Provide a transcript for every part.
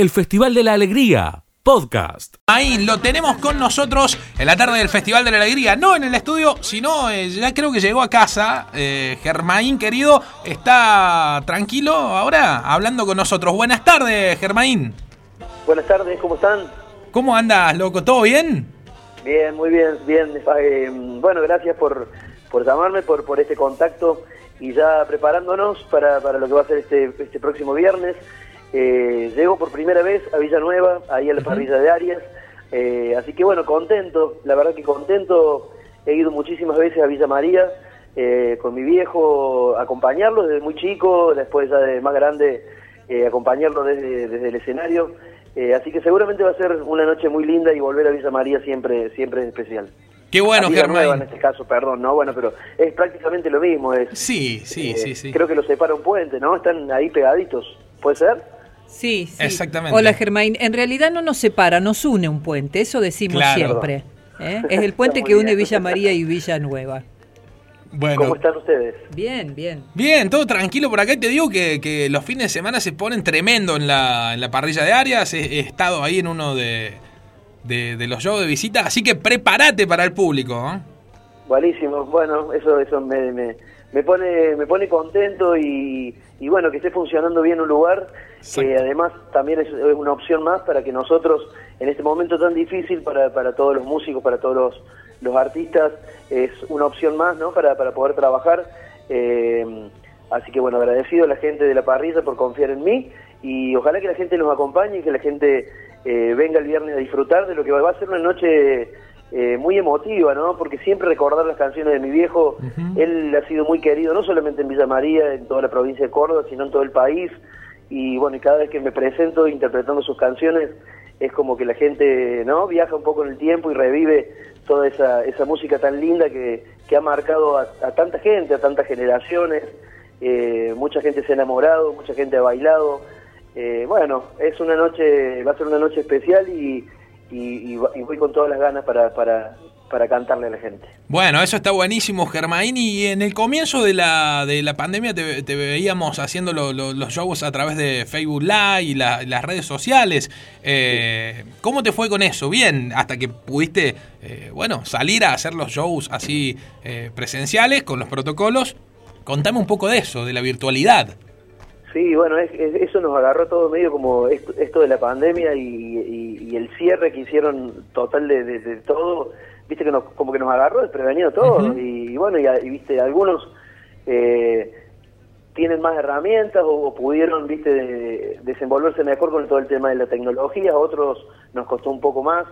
el Festival de la Alegría, podcast. Ahí lo tenemos con nosotros en la tarde del Festival de la Alegría, no en el estudio, sino eh, ya creo que llegó a casa. Eh, Germaín, querido, está tranquilo ahora hablando con nosotros. Buenas tardes, Germaín. Buenas tardes, ¿cómo están? ¿Cómo andas, loco? ¿Todo bien? Bien, muy bien, bien. Eh, bueno, gracias por, por llamarme, por, por este contacto y ya preparándonos para, para lo que va a ser este, este próximo viernes. Eh, llego por primera vez a Villanueva, ahí a la parrilla de Arias, eh, así que bueno, contento, la verdad que contento, he ido muchísimas veces a Villa María eh, con mi viejo, acompañarlo desde muy chico, después ya de más grande, eh, acompañarlo desde, desde, el escenario, así que seguramente va a ser una noche muy linda y volver a Villa María siempre, siempre es especial. Qué bueno, Germán. En este caso, perdón, ¿no? Bueno, pero es prácticamente lo mismo. Es, sí, sí, sí, sí. Creo que los separa un puente, ¿no? Están ahí pegaditos, ¿puede ser? Sí, sí. Exactamente. Hola Germain, en realidad no nos separa, nos une un puente, eso decimos siempre. ¿eh? Es el puente que une Villa María y Villa Nueva. Bueno. ¿Cómo están ustedes? Bien, bien. Bien, todo tranquilo por acá. te digo que, los fines de semana se ponen tremendo en la, en la parrilla de Arias. He, estado ahí en uno de, de, los shows de visita, así que prepárate para el público. ¿eh? Buenísimo. Bueno, eso, eso me, me, me, pone, me pone contento y y bueno, que esté funcionando bien un lugar, que además también es, una opción más para que nosotros, en este momento tan difícil para, para todos los músicos, para todos los, los artistas, es una opción más ¿no? para, para poder trabajar. Eh, así que bueno, agradecido a la gente de la parrilla por confiar en mí y ojalá que la gente nos acompañe y que la gente eh, venga el viernes a disfrutar de lo que va a ser una noche eh, muy emotiva, ¿no? Porque siempre recordar las canciones de mi viejo, él ha sido muy querido, no solamente en Villa María, en toda la provincia de Córdoba, sino en todo el país. Y bueno, y cada vez que me presento interpretando sus canciones, es como que la gente, ¿no? Viaja un poco en el tiempo y revive toda esa, esa música tan linda que, que ha marcado a, tanta gente, a tantas generaciones. Eh, mucha gente se ha enamorado, mucha gente ha bailado. Eh, bueno, es una noche, va a ser una noche especial y y, voy con todas las ganas para, para, para cantarle a la gente. Bueno, eso está buenísimo, Germain. Y en el comienzo de la, de la pandemia te, veíamos haciendo los shows a través de Facebook Live y las redes sociales. Eh, ¿Cómo te fue con eso? Bien, hasta que pudiste, eh, bueno, salir a hacer los shows así eh, presenciales con los protocolos. Contame un poco de eso, de la virtualidad. Sí, bueno, eso nos agarró todo medio como esto, de la pandemia y, el cierre que hicieron total de, todo, viste que nos, como que nos agarró desprevenido todo y, bueno, y, viste, algunos eh, tienen más herramientas o, pudieron, viste, desenvolverse mejor con todo el tema de la tecnología, otros nos costó un poco más,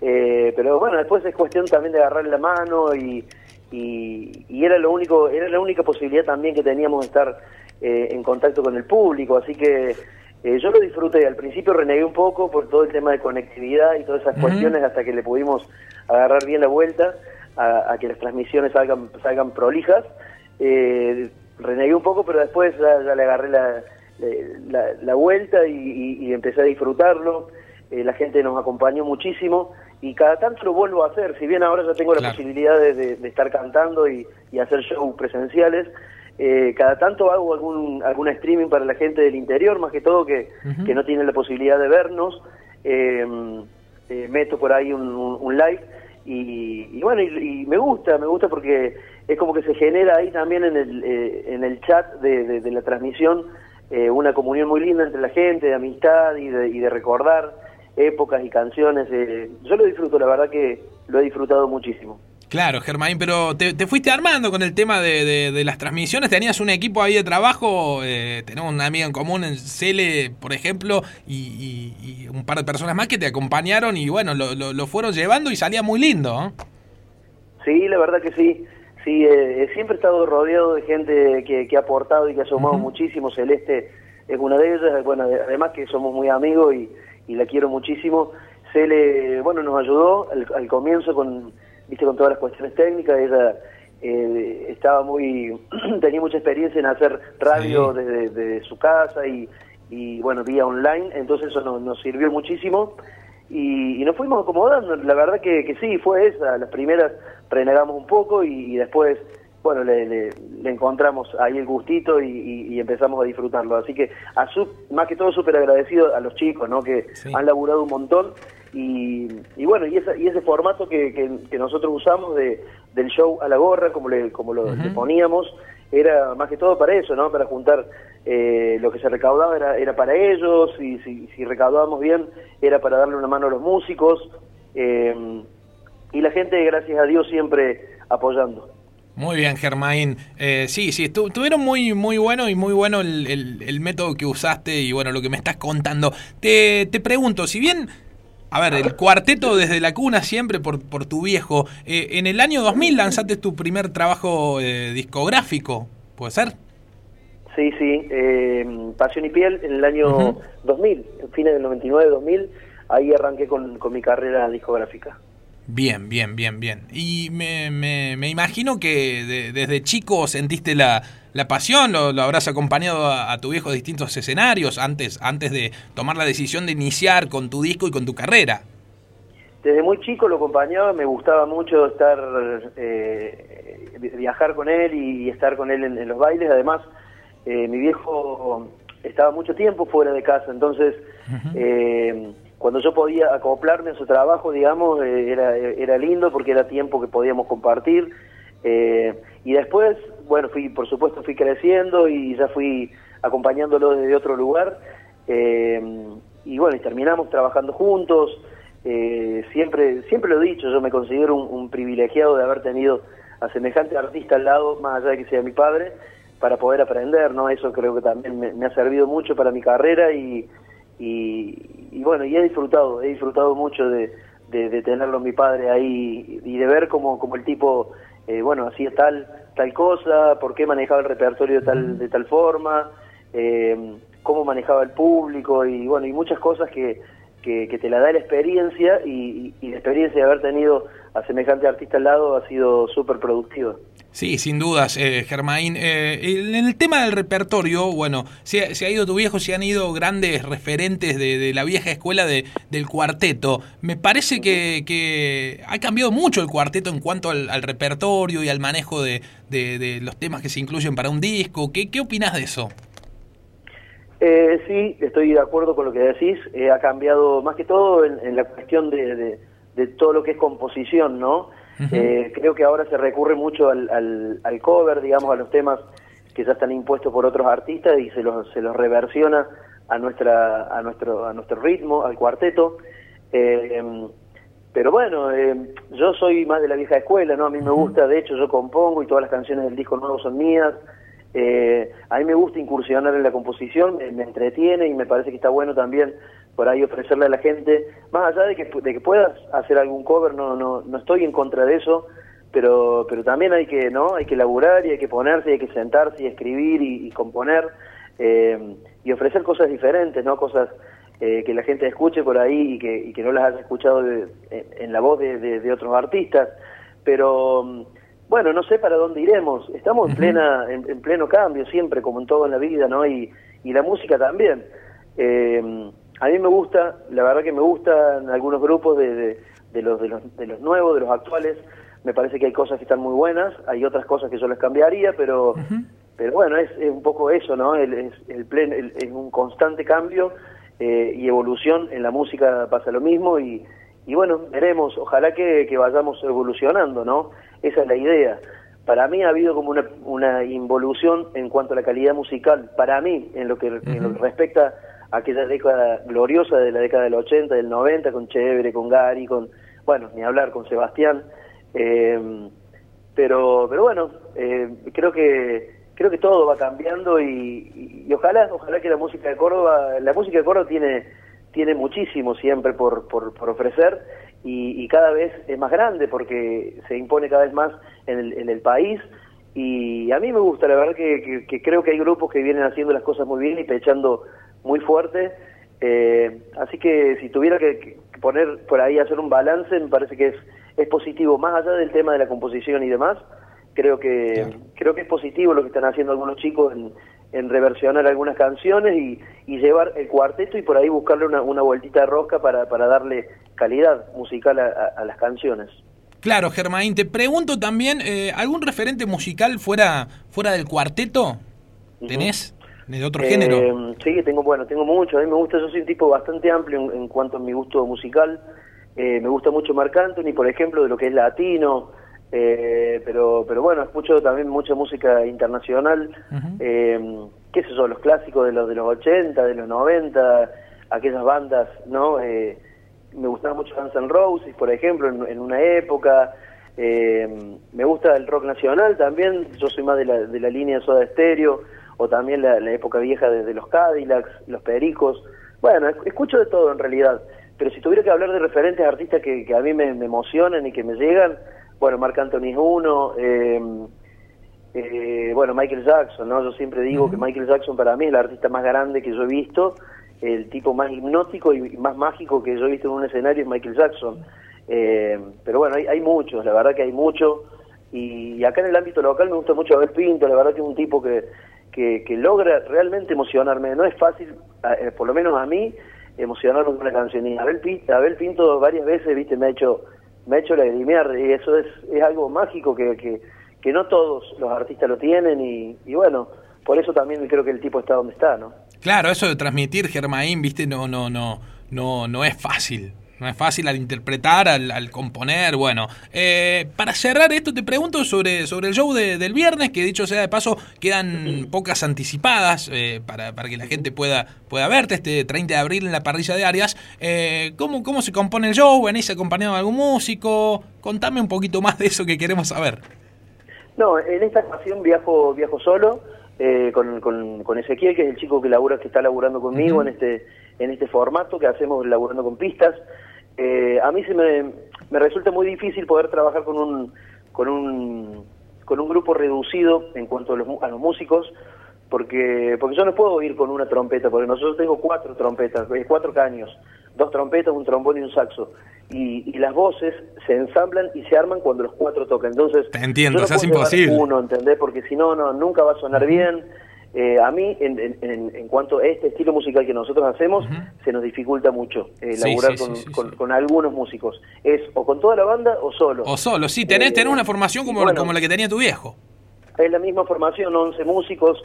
eh, pero bueno, después es cuestión también de agarrar la mano y, y, era lo único, era la única posibilidad también que teníamos de estar eh, en contacto con el público, así que eh, yo lo disfruté. Al principio renegué un poco por todo el tema de conectividad y todas esas cuestiones hasta que le pudimos agarrar bien la vuelta a, que las transmisiones salgan, salgan prolijas. Eh, renegué un poco, pero después ya, le agarré la, la, vuelta y, empecé a disfrutarlo. la gente nos acompañó muchísimo y cada tanto lo vuelvo a hacer. Si bien ahora ya tengo la posibilidad de, estar cantando y, y hacer shows presenciales, eh, cada tanto hago algún algún streaming para la gente del interior, más que todo que, que no tiene la posibilidad de vernos. Eh, eh, meto por ahí un, un, live y, bueno, y, me gusta, me gusta porque es como que se genera ahí también en el, en el chat de, de, la transmisión una comunión muy linda entre la gente, de amistad y de, y de recordar épocas y canciones. yo lo disfruto, la verdad que lo he disfrutado muchísimo. Claro, Germain, pero te, fuiste armando con el tema de, las transmisiones. Tenías un equipo ahí de trabajo, eh, tenemos una amiga en común en Cele, por ejemplo, y, un par de personas más que te acompañaron y bueno, lo, fueron llevando y salía muy lindo. Sí, la verdad que sí. Sí, eh, siempre he estado rodeado de gente que, ha aportado y que ha sumado muchísimo. Celeste es una de ellas. Bueno, además que somos muy amigos y, la quiero muchísimo. Cele, bueno, nos ayudó al comienzo con viste con todas las cuestiones técnicas, ella eh, estaba muy, tenía mucha experiencia en hacer radio desde, su casa y, y, bueno, vía online, entonces eso nos, sirvió muchísimo y, nos fuimos acomodando, la verdad que, que, sí, fue esa, las primeras renegamos un poco y, después bueno, le, encontramos ahí el gustito y, empezamos a disfrutarlo. Así que, a más que todo, súper agradecido a los chicos, ¿no? Que han laburado un montón. Y, bueno, y, esa, y ese formato que, nosotros usamos de, del show a la gorra, como, le, como lo poníamos, era más que todo para eso, ¿no? Para juntar eh, lo que se recaudaba era, era para ellos, y si, si, recaudábamos bien era para darle una mano a los músicos. Eh, y la gente, gracias a Dios, siempre apoyando. Muy bien, Germain. Eh, sí, sí, estuvieron muy, muy bueno y muy bueno el, método que usaste y bueno, lo que me estás contando. Te, te pregunto, si bien, a ver, el cuarteto desde la cuna siempre por, por tu viejo, eh, en el año 2000 lanzaste tu primer trabajo eh, discográfico, ¿puede ser? Sí, sí, Pasión y Piel en el año 2000, en fines del 99-2000, ahí arranqué con, con mi carrera discográfica. Bien, bien, bien, bien. Y me, me, imagino que desde chico sentiste la, la pasión, lo, lo habrás acompañado a, tu viejo a distintos escenarios antes, antes de tomar la decisión de iniciar con tu disco y con tu carrera. Desde muy chico lo acompañaba, me gustaba mucho estar, eh, viajar con él y, estar con él en, los bailes. Además, eh, mi viejo estaba mucho tiempo fuera de casa, entonces cuando yo podía acoplarme a su trabajo, digamos, eh, era, era lindo porque era tiempo que podíamos compartir. Eh, y después, bueno, fui, por supuesto, fui creciendo y ya fui acompañándolo desde otro lugar. Eh, y bueno, y terminamos trabajando juntos. siempre, siempre lo he dicho, yo me considero un, privilegiado de haber tenido a semejante artista al lado, más allá de que sea mi padre, para poder aprender, ¿no? Eso creo que también me, ha servido mucho para mi carrera y, y, bueno, y he disfrutado, he disfrutado mucho de, de, tenerlo mi padre ahí y de ver cómo, como el tipo, eh, bueno, hacía tal tal cosa, por qué manejaba el repertorio de tal, de tal forma, eh, cómo manejaba el público y bueno, y muchas cosas que, que, te la da la experiencia y, y, la experiencia de haber tenido a semejante artista al lado ha sido súper productiva. Sí, sin dudas, eh, Germain. Eh, en el tema del repertorio, bueno, se, ha ido tu viejo, se han ido grandes referentes de, la vieja escuela de, del cuarteto. Me parece que, ha cambiado mucho el cuarteto en cuanto al, repertorio y al manejo de, los temas que se incluyen para un disco. ¿Qué, qué opinas de eso? Eh, sí, estoy de acuerdo con lo que decís. Eh, ha cambiado más que todo en, la cuestión de todo lo que es composición, ¿no? Eh, creo que ahora se recurre mucho al, al, cover, digamos, a los temas que ya están impuestos por otros artistas y se los, se los reversiona a nuestra a nuestro a nuestro ritmo, al cuarteto. Eh, pero bueno, eh, yo soy más de la vieja escuela, ¿no? A mí me gusta, de hecho, yo compongo y todas las canciones del disco nuevo son mías. a mí me gusta incursionar en la composición, me entretiene y me parece que está bueno también por ahí ofrecerle a la gente, más allá de que, de que puedas hacer algún cover, no, no, no estoy en contra de eso, pero, pero también hay que, ¿no? Hay que laburar y hay que ponerse, y hay que sentarse y escribir y, componer eh, y ofrecer cosas diferentes, ¿no? Cosas eh, que la gente escuche por ahí y que, y que no las haya escuchado en la voz de, de, otros artistas. Pero bueno, no sé para dónde iremos. Estamos en plena, en, pleno cambio siempre, como en todo en la vida, ¿no? Y, y la música también. Eh, a mí me gusta, la verdad que me gustan algunos grupos de, de, los, de, los, de los nuevos, de los actuales. Me parece que hay cosas que están muy buenas, hay otras cosas que yo les cambiaría, pero, pero bueno, es, un poco eso, ¿no? El, es, el es un constante cambio eh, y evolución. En la música pasa lo mismo y, y bueno, veremos. Ojalá que, que vayamos evolucionando, ¿no? Esa es la idea. Para mí ha habido como una, una involución en cuanto a la calidad musical, para mí, en lo que, en lo que respecta aquella década gloriosa de la década del 80, del 90, con Chévere, con Gary, con, bueno, ni hablar, con Sebastián. Eh, pero, pero bueno, eh, creo que creo que todo va cambiando y, ojalá, ojalá que la música de Córdoba, la música de Córdoba tiene tiene muchísimo siempre por, por, ofrecer y, cada vez es más grande porque se impone cada vez más en el, en el país y a mí me gusta, la verdad que, que, creo que hay grupos que vienen haciendo las cosas muy bien y pechando muy fuerte. Eh, así que si tuviera que, poner por ahí, hacer un balance, me parece que es, es positivo, más allá del tema de la composición y demás, creo que creo que es positivo lo que están haciendo algunos chicos en, en reversionar algunas canciones y, y, llevar el cuarteto y por ahí buscarle una, una vueltita de rosca para, para darle calidad musical a las canciones. Claro, Germain, te pregunto también, eh, ¿algún referente musical fuera, fuera del cuarteto? ¿Tenés? ¿De otro género? Eh, sí, tengo, bueno, tengo mucho. A mí me gusta, yo soy un tipo bastante amplio en, cuanto a mi gusto musical. Eh, me gusta mucho Marc Anthony, por ejemplo, de lo que es latino. pero, pero bueno, escucho también mucha música internacional. ¿Qué sé yo? Los clásicos de los, de los 80, de los 90, aquellas bandas, ¿no? me gustaba mucho Guns N' Roses, por ejemplo, en, una época. Eh, me gusta el rock nacional también, yo soy más de la, de la línea Soda Stereo, o también la, época vieja de, los Cadillacs, los Pericos. Bueno, escucho de todo en realidad, pero si tuviera que hablar de referentes artistas que, a mí me, emocionan y que me llegan, bueno, Marc Anthony es uno, eh, eh, bueno, Michael Jackson, ¿no? Yo siempre digo que Michael Jackson para mí es el artista más grande que yo he visto, el tipo más hipnótico y más mágico que yo he visto en un escenario es Michael Jackson. Eh, pero bueno, hay, hay muchos, la verdad que hay muchos. Y, acá en el ámbito local me gusta mucho Abel Pinto, la verdad que es un tipo que, que, logra realmente emocionarme. No es fácil, eh, por lo menos a mí, emocionarme con una canción. Y Abel, Abel Pinto varias veces, viste, me ha hecho me ha hecho lagrimear y eso es, es algo mágico que, que, que no todos los artistas lo tienen y, y bueno, por eso también creo que el tipo está donde está, ¿no? Claro, eso de transmitir Germain, viste, no, no, no, no, no es fácil. No es fácil al interpretar, al, componer. Bueno, eh, para cerrar esto, te pregunto sobre, sobre el show del viernes, que dicho sea de paso, quedan pocas anticipadas eh, para, para, que la gente pueda, pueda verte este 30 de abril en la parrilla de Arias. Eh, ¿cómo, ¿Cómo se compone el show? ¿Venís acompañado de algún músico? Contame un poquito más de eso que queremos saber. No, en esta ocasión viajo, viajo solo eh, con, con, Ezequiel, que es el chico que labura, que está laburando conmigo en este en este formato que hacemos laburando con pistas. Eh, a mí se me, me resulta muy difícil poder trabajar con un con un con un grupo reducido en cuanto a los, a los músicos, porque porque yo no puedo ir con una trompeta, porque nosotros tengo cuatro trompetas, eh, cuatro caños, dos trompetas, un trombón y un saxo y, las voces se ensamblan y se arman cuando los cuatro tocan. Entonces, Te entiendo, eso es imposible. Uno, ¿entendés? Porque si no, no nunca va a sonar bien. Eh, a mí, en, en, cuanto a este estilo musical que nosotros hacemos, se nos dificulta mucho eh, laburar con, con, algunos músicos. Es o con toda la banda o solo. O solo, sí, tenés, tenés una formación como, como la que tenía tu viejo. Es la misma formación, 11 músicos,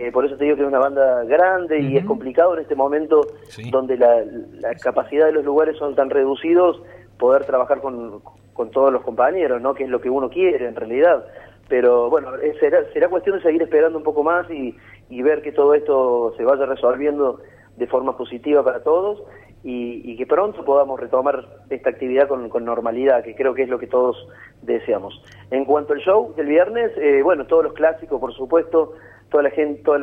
eh, por eso te digo que es una banda grande y es complicado en este momento donde la, capacidad de los lugares son tan reducidos, poder trabajar con, todos los compañeros, ¿no? Que es lo que uno quiere en realidad. Pero bueno, será, será cuestión de seguir esperando un poco más y, ver que todo esto se vaya resolviendo de forma positiva para todos y, que pronto podamos retomar esta actividad con, normalidad, que creo que es lo que todos deseamos. En cuanto al show del viernes, eh, bueno, todos los clásicos, por supuesto, toda la gente, todas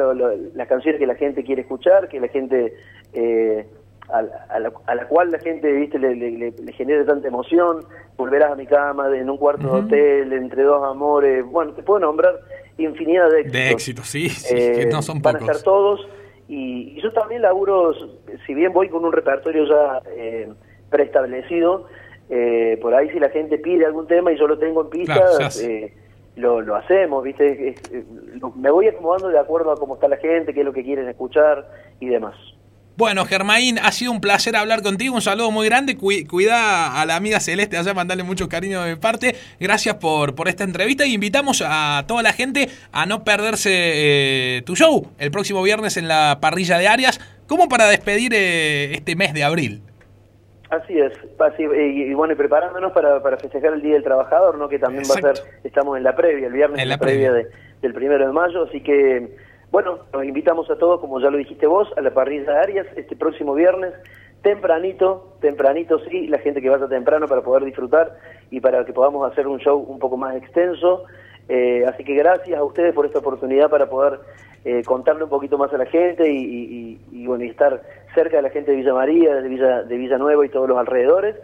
las canciones que la gente quiere escuchar, que la gente eh, a, la, a, la, cual la gente viste le, le, genera tanta emoción, volverás a mi cama en un cuarto de hotel, entre dos amores, bueno, te puedo nombrar infinidad de éxitos. De éxitos, sí, que no son pocos. Van a estar todos y, yo también laburo, si bien voy con un repertorio ya eh, preestablecido, eh, por ahí si la gente pide algún tema y yo lo tengo en pista, lo, lo hacemos, ¿viste? me voy acomodando de acuerdo a cómo está la gente, qué es lo que quieren escuchar y demás. Bueno, Germain, ha sido un placer hablar contigo. Un saludo muy grande. cuida a la amiga Celeste allá, mandarle mucho cariño de mi parte. Gracias por, por esta entrevista y invitamos a toda la gente a no perderse eh, tu show el próximo viernes en la parrilla de Arias, como para despedir eh, este mes de abril. Así es, y, bueno, y preparándonos para, para, festejar el Día del Trabajador, ¿no? que también va a ser, estamos en la previa, el viernes en la, previa, del primero de mayo, así que, bueno, nos invitamos a todos, como ya lo dijiste vos, a la parrilla de Arias este próximo viernes, tempranito, tempranito sí, la gente que vaya temprano para poder disfrutar y para que podamos hacer un show un poco más extenso, eh, así que gracias a ustedes por esta oportunidad para poder eh, contarle un poquito más a la gente y, bueno, y estar cerca de la gente de Villa María, de Villa, de Villanueva y todos los alrededores.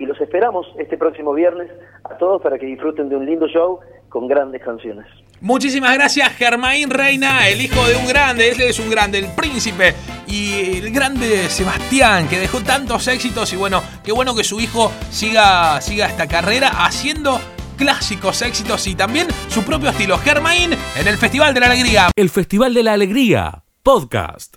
Y los esperamos este próximo viernes a todos para que disfruten de un lindo show con grandes canciones. Muchísimas gracias, Germain Reina, el hijo de un grande, él es un grande, el príncipe y el grande Sebastián, que dejó tantos éxitos y bueno, qué bueno que su hijo siga, siga esta carrera haciendo clásicos éxitos y también su propio estilo Germain en el Festival de la Alegría. El Festival de la Alegría, podcast.